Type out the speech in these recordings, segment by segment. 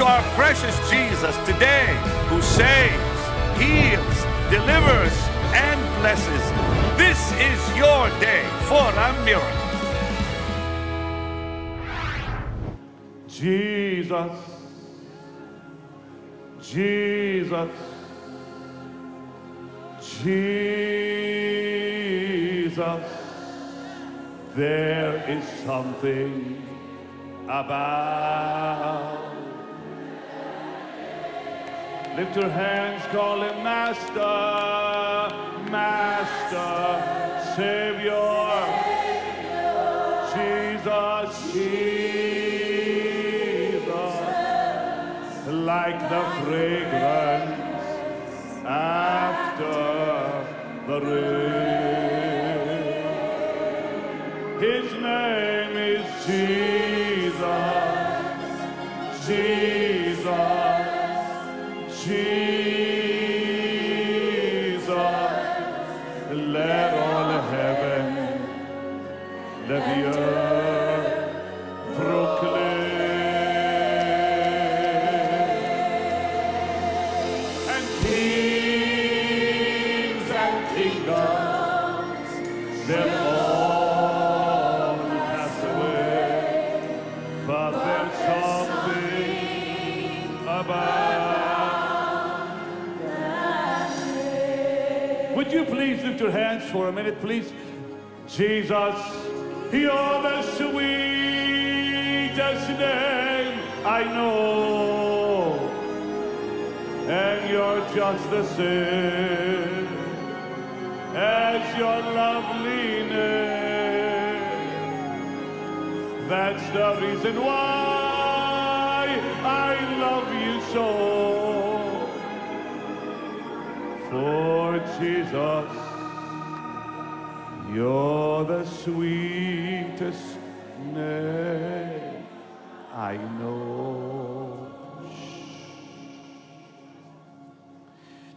To our precious Jesus today who saves, heals, delivers, and blesses. This is your day for a miracle. Jesus, Jesus, Jesus, there is something about. Lift your hands, call him Master, Master, Savior, Jesus, Jesus, like the fragrance after the rain. Would you please lift your hands for a minute, please? Jesus, you're the sweetest name I know. And you're just the same as your lovely name. That's the reason why love you so. For Jesus, you're the sweetest name I know.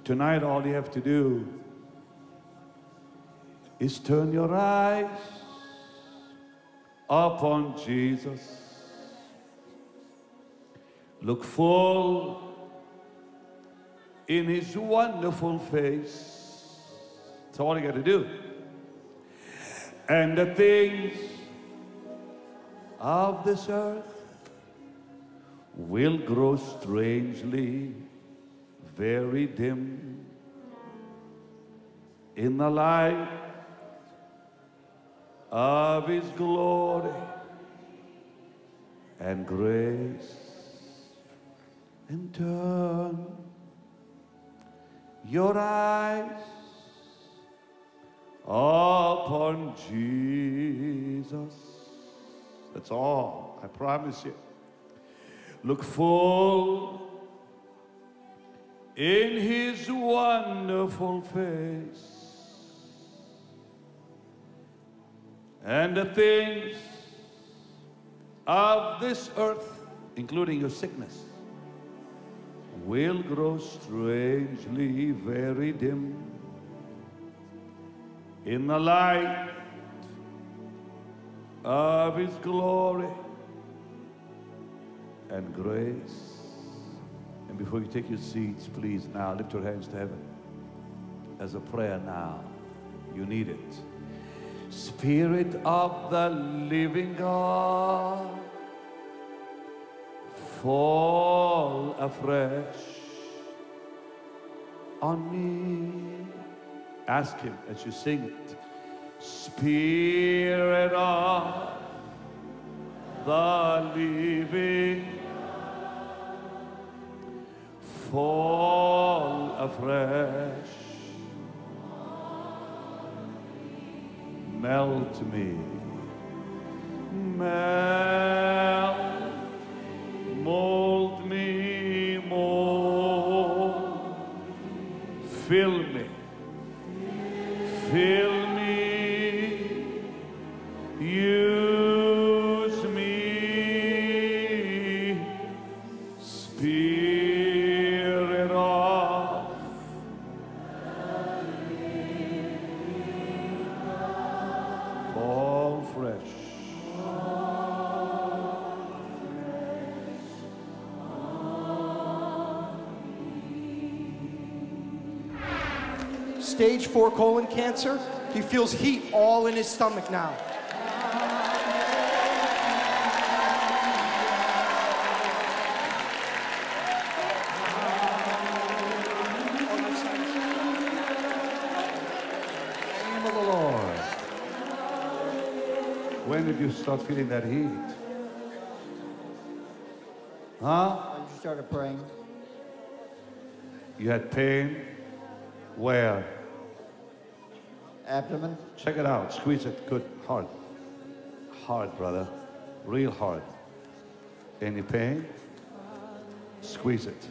Tonight, all you have to do is turn your eyes upon Jesus. Look full in his wonderful face. That's all you got to do. And the things of this earth will grow strangely very dim in the light of his glory and grace and turn your eyes upon Jesus. That's all, I promise you. Look full in his wonderful face. And the things of this earth, including your sickness, will grow strangely very dim in the light of his glory and grace. And before you take your seats, please now lift your hands to heaven as a prayer now. You need it. Spirit of the living God, fall afresh on me. Ask Him as you sing it. Spirit of the living fall afresh. Melt me, melt, fê-lo colon cancer. He feels heat all in his stomach now. Name of the Lord. When did you start feeling that heat? Huh? I just started praying. You had pain? Where? Abdomen. Check it out. Squeeze it good. Hard. Hard, brother. Real hard. Any pain? Squeeze it.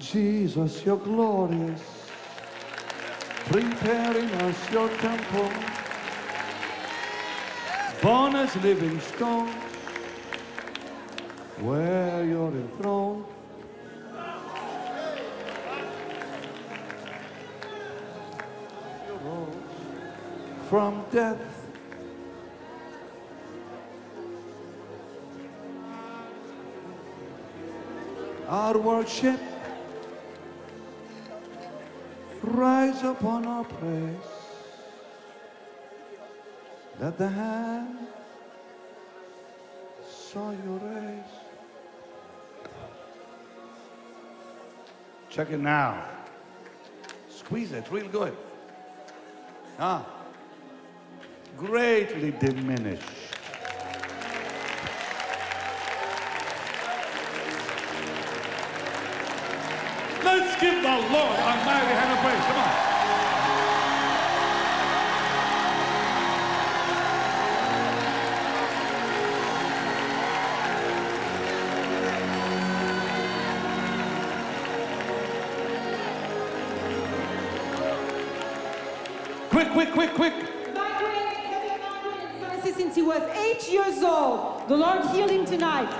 Jesus, you're glorious. Preparing us your temple. Born as living stones. Where you're From death. Our worship rise upon our praise. Let the hand saw you raise. Check it now. Squeeze it real good. Ah. Greatly diminished. Let's give the Lord a mighty hand of praise. Come on. Quick, quick, quick, quick. Migraine, heavy migraine and sinuses since he was eight years old. The Lord healed him tonight.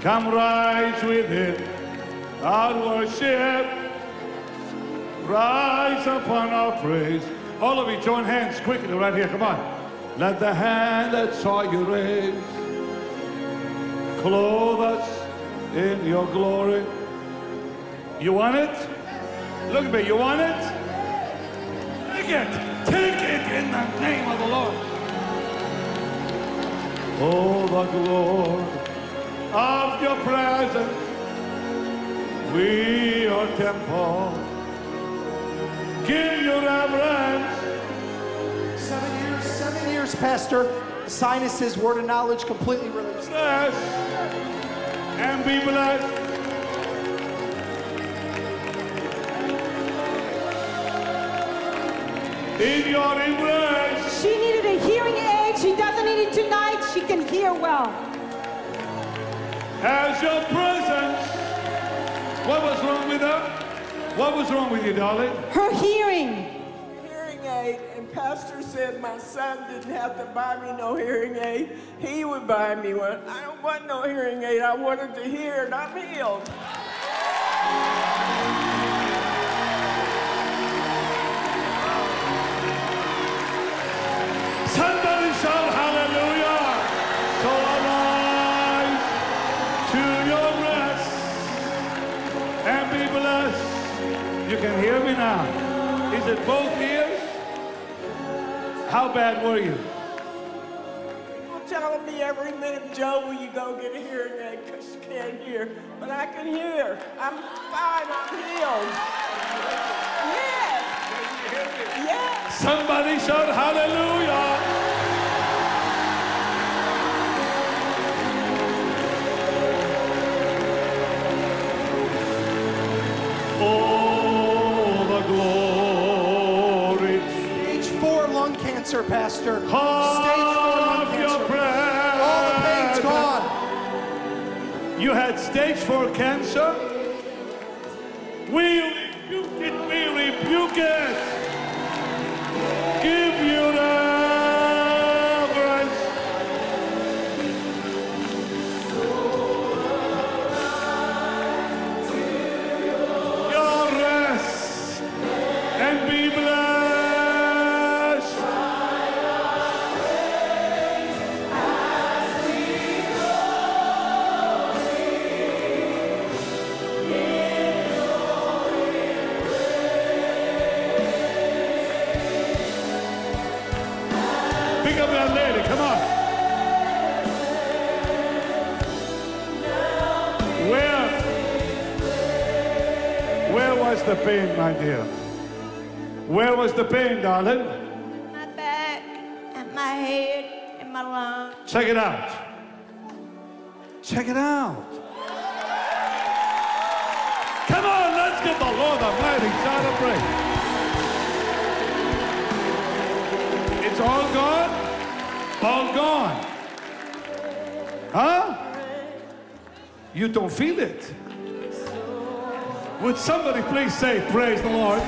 Come rise with it. Our worship rise upon our praise. All of you join hands quickly right here. Come on. Let the hand that saw you raise clothe us in your glory. You want it? Look at me. You want it? Take it. Take it in the name of the Lord. Oh, the glory of your presence. We your temple. Give your reverence. Seven years, seven years, Pastor. Sinuses, word of knowledge completely released. Bless and be blessed. In your embrace, She needed a hearing aid. She doesn't need it tonight. She can hear well. as your presence. What was wrong with her? What was wrong with you, darling? Her hearing. hearing aid, and Pastor said my son didn't have to buy me no hearing aid. He would buy me one. I don't want no hearing aid. I wanted to hear, and I'm healed. Can hear me now. Is it both ears? How bad were you? People telling me every minute, Joe, will you go get a hearing aid because you can't hear? But I can hear. I'm fine. I'm healed. Yes. Can you hear me? Yes. Somebody shout hallelujah. Cancer, Pastor. Stage four lung cancer. All the pain's gone. You had stage four cancer. We rebuke it. We rebuke it. Pain, darling? My back and my head and my lungs. Check it out. Check it out. Come on, let's give the Lord a mighty shout of praise. It's all gone? All gone. Huh? You don't feel it. Would somebody please say, Praise the Lord?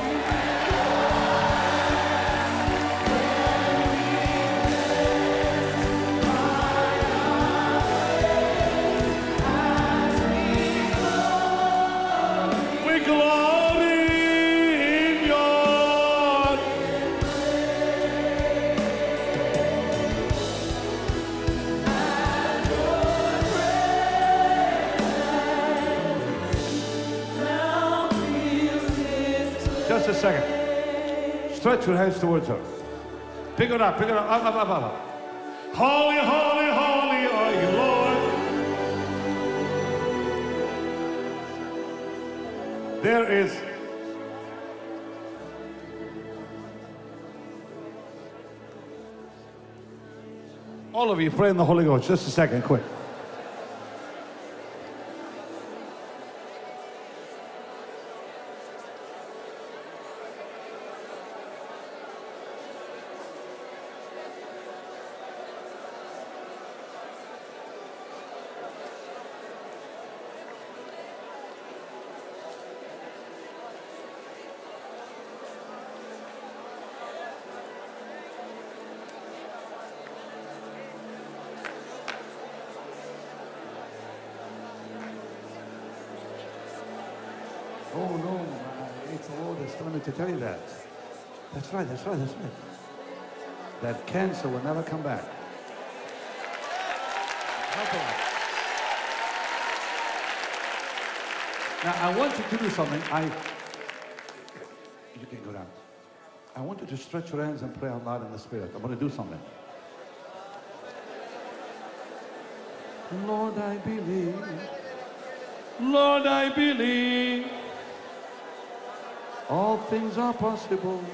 Just a second. Stretch your hands towards her. Pick it up, pick it up, up, up, up, up. Holy, holy, holy are you, Lord. There is all of you pray in the Holy Ghost. Just a second, quick. Oh no, it's the Lord that's telling me to tell you that. That's right, that's right, that's right. That cancer will never come back. Now I want you to do something. I you can go down. I want you to stretch your hands and pray out loud in the spirit. I'm going to do something. Lord, I believe. Lord, I believe. All things are possible.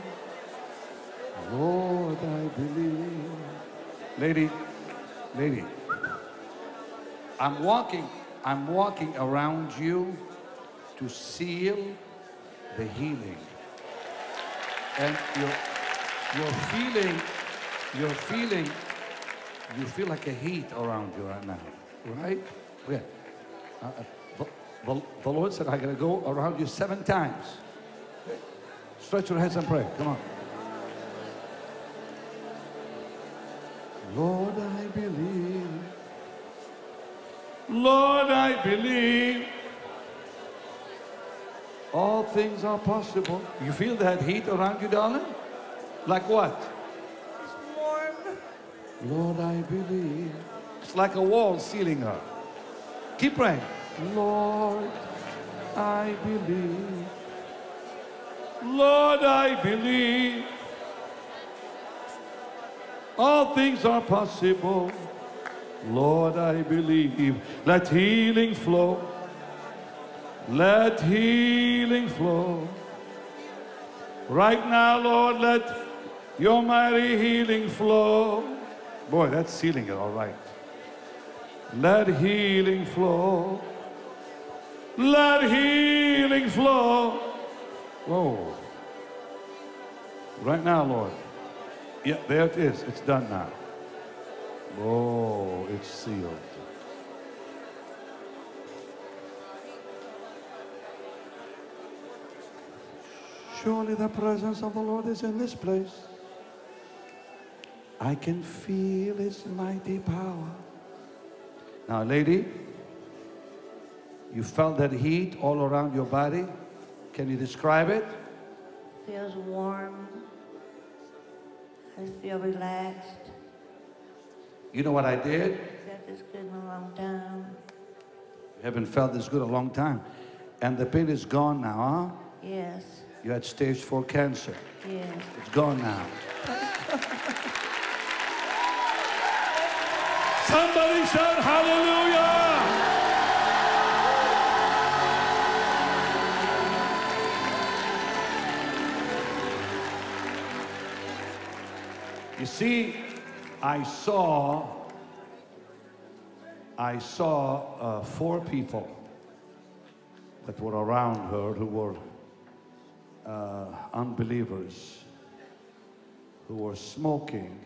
Lord, I believe. Lady, lady, I'm walking, I'm walking around you to seal the healing. And you're, you're feeling, you're feeling, you feel like a heat around you right now, right? Yeah. Uh, uh, the, the, the Lord said, I'm going to go around you seven times. Stretch your hands and pray. Come on. Lord, I believe. Lord, I believe. All things are possible. You feel that heat around you, darling? Like what? It's Warm. Lord, I believe. It's like a wall sealing her. Keep praying. Lord, I believe. Lord, I believe. All things are possible. Lord, I believe. Let healing flow. Let healing flow. Right now, Lord, let your mighty healing flow. Boy, that's sealing it all right. Let healing flow. Let healing flow. Whoa. Right now, Lord. Yeah, there it is. It's done now. Oh, it's sealed. Surely the presence of the Lord is in this place. I can feel his mighty power. Now, lady, you felt that heat all around your body. Can you describe it? Feels warm. I feel relaxed. You know what I did? Felt this good in a long time. You haven't felt this good a long time. And the pain is gone now, huh? Yes. You had stage four cancer. Yes. It's gone now. Somebody shout hallelujah. See, I saw, I saw uh, four people that were around her who were uh, unbelievers, who were smoking,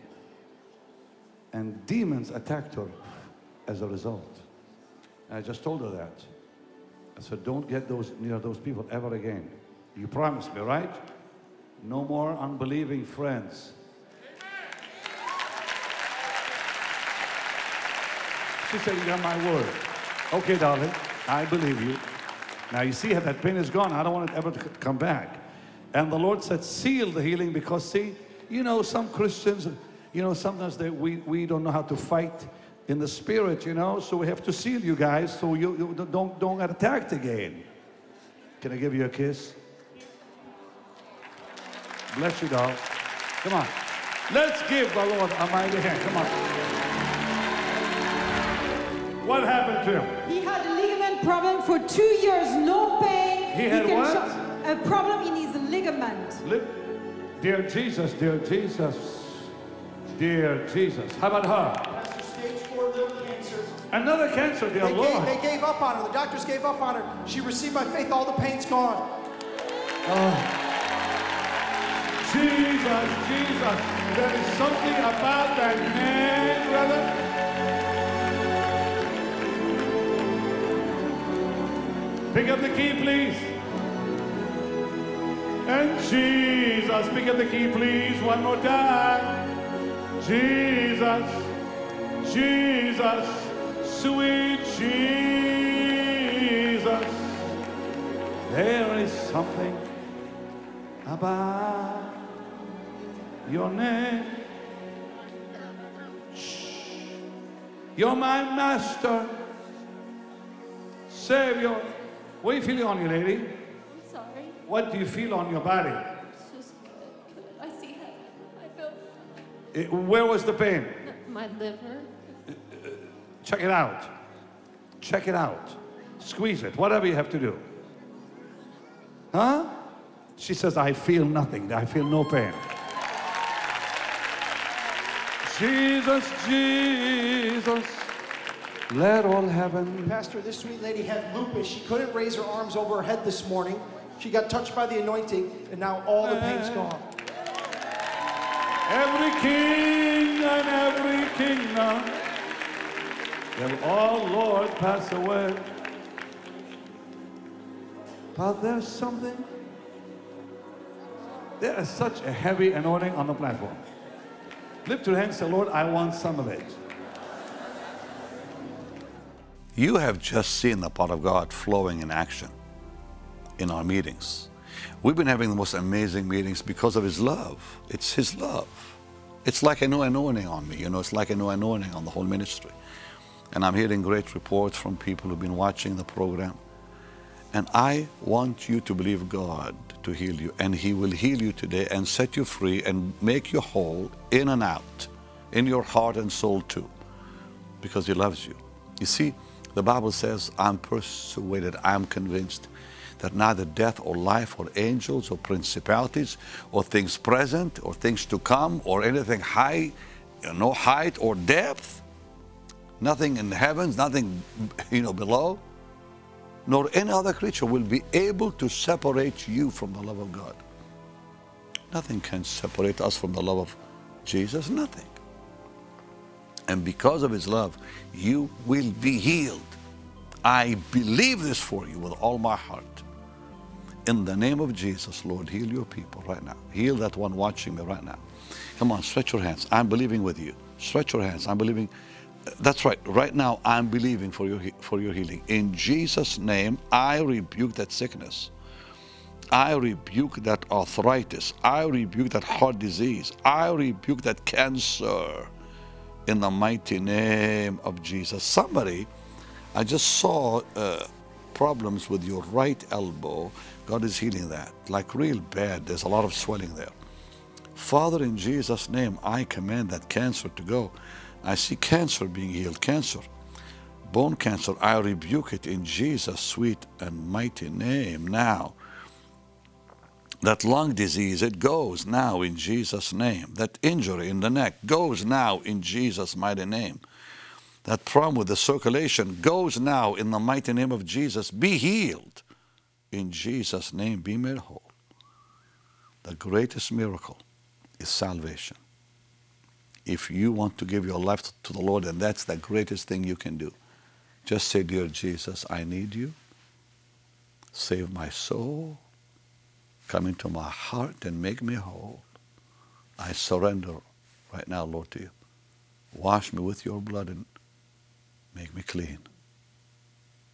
and demons attacked her as a result. And I just told her that. I said, don't get those near those people ever again. You promised me, right? No more unbelieving friends. She said, You got my word. Okay, darling, I believe you. Now you see how that pain is gone. I don't want it ever to come back. And the Lord said, Seal the healing because, see, you know, some Christians, you know, sometimes they, we, we don't know how to fight in the spirit, you know, so we have to seal you guys so you, you don't, don't get attacked again. Can I give you a kiss? Bless you, doll. Come on. Let's give the Lord a mighty hand. Come on. What happened to him? He had a ligament problem for two years, no pain. He had can what? a problem in his ligament. Li- Dear Jesus, dear Jesus, dear Jesus. How about her? Pastor, stage four liver cancer. Another cancer, dear They gave, Lord. they gave up on her. The doctors gave up on her. She received by faith. All the pain's gone. Oh. Jesus, Jesus. There is something about that name, brother. Pick up the key, please. And Jesus, pick up the key, please, one more time. Jesus, Jesus, sweet Jesus. There is something about your name. You're my master, Savior. What are you feeling on you, lady? I'm sorry. What do you feel on your body? It's just good. I see heaven. I feel Eh, Where was the pain? my liver. Check it out. Check it out. Squeeze it, whatever you have to do. Huh? She says, I feel nothing. I feel no pain. Jesus, Jesus, let all heaven. Pastor, this sweet lady had lupus. She couldn't raise her arms over her head this morning. She got touched by the anointing, and now all the pain's uh. gone. Every king and every kingdom will all, Lord, pass away. But there's something, there is such a heavy anointing on the platform. Lift your hands, and say, Lord, I want some of it. You have just seen the power of God flowing in action in our meetings. We've been having the most amazing meetings because of His love. It's His love. It's like a new anointing on me, you know, it's like a new anointing on the whole ministry. And I'm hearing great reports from people who've been watching the program. And I want you to believe God to heal you, and He will heal you today and set you free and make you whole in and out, in your heart and soul too, because He loves you. You see, the Bible says, I'm persuaded, I'm convinced that neither death or life or angels or principalities or things present or things to come or anything high, no height or depth, nothing in the heavens, nothing you know below, nor any other creature will be able to separate you from the love of God. Nothing can separate us from the love of Jesus, nothing. And because of his love, you will be healed. I believe this for you with all my heart. In the name of Jesus, Lord, heal your people right now. Heal that one watching me right now. Come on, stretch your hands. I'm believing with you. Stretch your hands. I'm believing. That's right. Right now, I'm believing for your, for your healing. In Jesus' name, I rebuke that sickness. I rebuke that arthritis. I rebuke that heart disease. I rebuke that cancer in the mighty name of Jesus. Somebody, I just saw uh, problems with your right elbow. God is healing that, like real bad. There's a lot of swelling there. Father, in Jesus' name, I command that cancer to go. I see cancer being healed. Cancer, bone cancer, I rebuke it in Jesus' sweet and mighty name now. That lung disease, it goes now in Jesus' name. That injury in the neck goes now in Jesus' mighty name. That problem with the circulation goes now in the mighty name of Jesus. Be healed in Jesus' name. Be made whole. The greatest miracle is salvation. If you want to give your life to the Lord, and that's the greatest thing you can do, just say, Dear Jesus, I need you. Save my soul. Come into my heart and make me whole. I surrender right now, Lord, to you. Wash me with your blood and make me clean.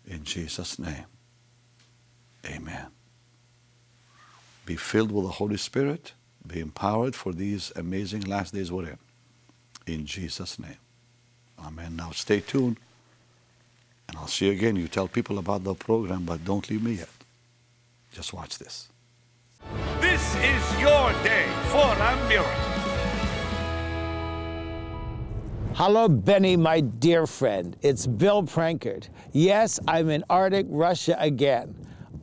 In Jesus' name, amen. Be filled with the Holy Spirit. Be empowered for these amazing last days we're in. In Jesus' name. Amen. Now stay tuned. And I'll see you again. You tell people about the program, but don't leave me yet. Just watch this. This is your day for a miracle. Hello, Benny, my dear friend. It's Bill Prankard. Yes, I'm in Arctic Russia again.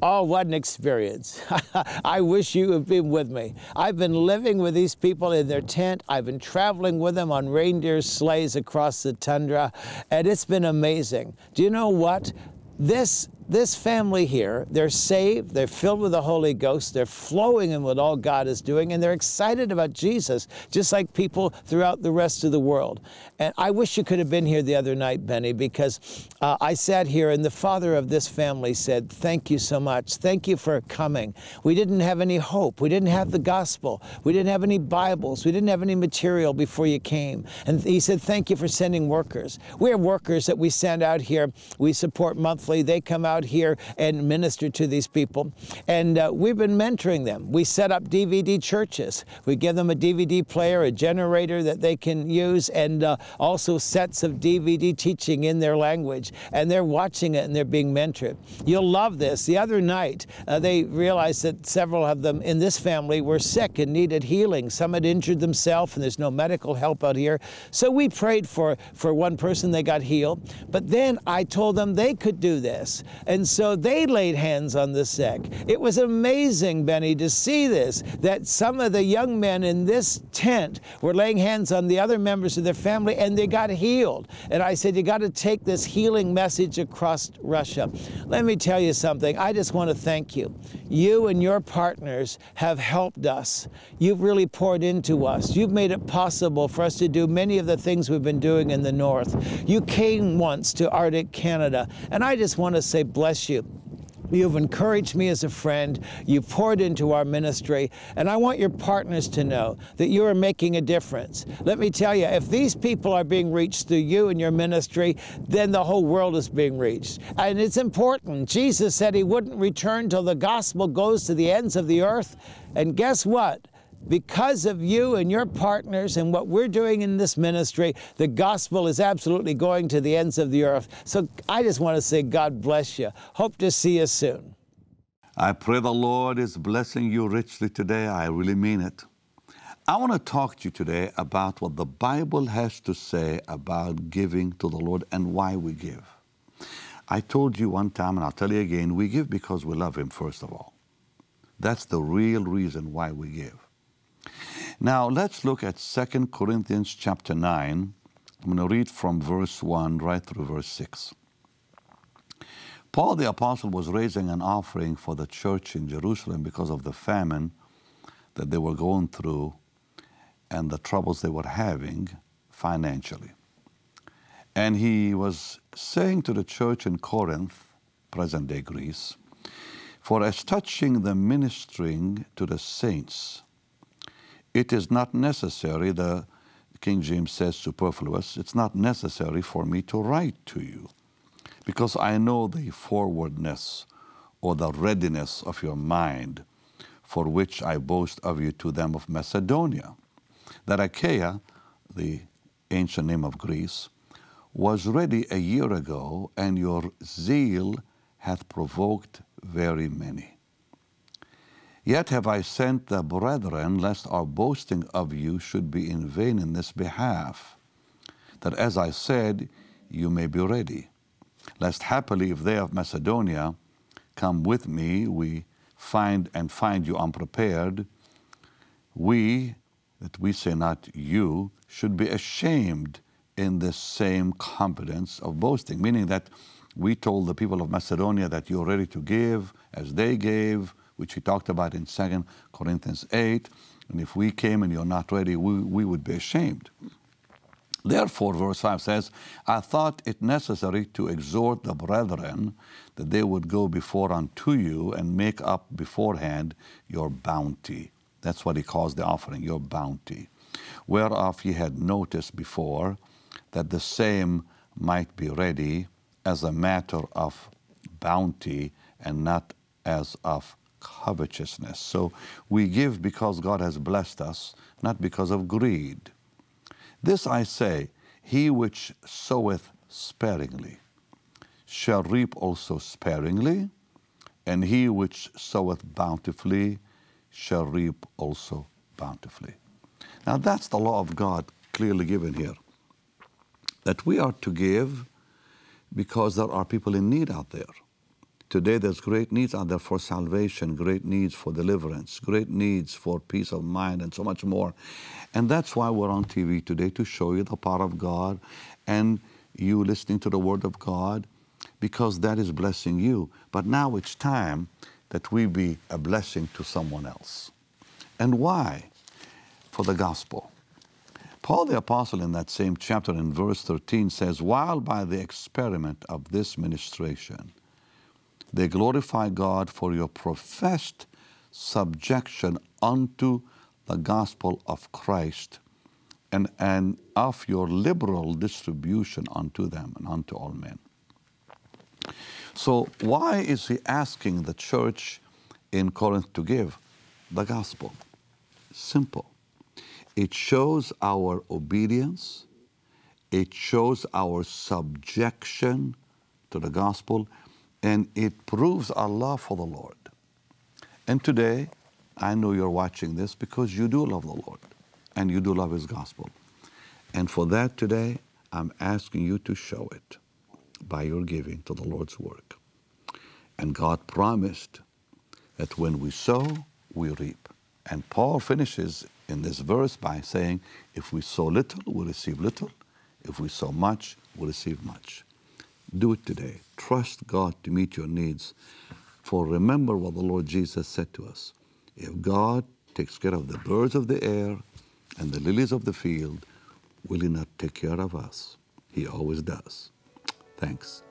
Oh, what an experience. I wish you had been with me. I've been living with these people in their tent. I've been traveling with them on reindeer sleighs across the tundra, and it's been amazing. Do you know what? This this family here, they're saved, they're filled with the Holy Ghost, they're flowing in what all God is doing, and they're excited about Jesus, just like people throughout the rest of the world. And I wish you could have been here the other night, Benny, because uh, I sat here and the father of this family said, Thank you so much. Thank you for coming. We didn't have any hope. We didn't have the gospel. We didn't have any Bibles. We didn't have any material before you came. And he said, Thank you for sending workers. We have workers that we send out here. We support monthly. They come out here and minister to these people. And uh, we've been mentoring them. We set up DVD churches. We give them a DVD player, a generator that they can use, and uh, also sets of DVD teaching in their language. And they're watching it and they're being mentored. You'll love this. The other night, uh, they realized that several of them in this family were sick and needed healing. Some had injured themselves, and there's no medical help out here. So we prayed for, for one person, they got healed. But then I told them they could do this. And so they laid hands on the sick. It was amazing, Benny, to see this, that some of the young men in this tent were laying hands on the other members of their family and they got healed. And I said, You got to take this healing message across Russia. Let me tell you something. I just want to thank you. You and your partners have helped us. You've really poured into us. You've made it possible for us to do many of the things we've been doing in the North. You came once to Arctic Canada, and I just want to say, bless you. You've encouraged me as a friend. You've poured into our ministry. And I want your partners to know that you are making a difference. Let me tell you, if these people are being reached through you and your ministry, then the whole world is being reached. And it's important. Jesus said he wouldn't return till the gospel goes to the ends of the earth. And guess what? Because of you and your partners and what we're doing in this ministry, the gospel is absolutely going to the ends of the earth. So I just want to say, God bless you. Hope to see you soon. I pray the Lord is blessing you richly today. I really mean it. I want to talk to you today about what the Bible has to say about giving to the Lord and why we give. I told you one time, and I'll tell you again, we give because we love Him, first of all. That's the real reason why we give. Now let's look at 2 Corinthians chapter 9. I'm going to read from verse 1 right through verse 6. Paul the apostle was raising an offering for the church in Jerusalem because of the famine that they were going through and the troubles they were having financially. And he was saying to the church in Corinth, present day Greece, For as touching the ministering to the saints, it is not necessary, the King James says superfluous, it's not necessary for me to write to you because I know the forwardness or the readiness of your mind for which I boast of you to them of Macedonia. That Achaia, the ancient name of Greece, was ready a year ago, and your zeal hath provoked very many. Yet have I sent the brethren, lest our boasting of you should be in vain in this behalf, that as I said, you may be ready. Lest happily, if they of Macedonia come with me, we find and find you unprepared, we, that we say not you, should be ashamed in the same confidence of boasting, meaning that we told the people of Macedonia that you're ready to give as they gave, which he talked about in 2 Corinthians 8. And if we came and you're not ready, we, we would be ashamed. Therefore, verse 5 says, I thought it necessary to exhort the brethren that they would go before unto you and make up beforehand your bounty. That's what he calls the offering, your bounty. Whereof ye had noticed before that the same might be ready as a matter of bounty and not as of covetousness. So we give because God has blessed us, not because of greed. This I say, he which soweth sparingly shall reap also sparingly, and he which soweth bountifully shall reap also bountifully. Now that's the law of God clearly given here. That we are to give because there are people in need out there. Today, there's great needs out there for salvation, great needs for deliverance, great needs for peace of mind, and so much more. And that's why we're on TV today to show you the power of God and you listening to the Word of God because that is blessing you. But now it's time that we be a blessing to someone else. And why? For the gospel. Paul the Apostle, in that same chapter, in verse 13, says, While by the experiment of this ministration, they glorify God for your professed subjection unto the gospel of Christ and, and of your liberal distribution unto them and unto all men. So, why is he asking the church in Corinth to give? The gospel. Simple. It shows our obedience, it shows our subjection to the gospel, and it proves our love for the Lord. And today, I know you're watching this because you do love the Lord and you do love His gospel. And for that today, I'm asking you to show it by your giving to the Lord's work. And God promised that when we sow, we reap. And Paul finishes in this verse by saying, if we sow little, we receive little. If we sow much, we receive much. Do it today. Trust God to meet your needs. For remember what the Lord Jesus said to us. If God takes care of the birds of the air and the lilies of the field, will He not take care of us? He always does. Thanks.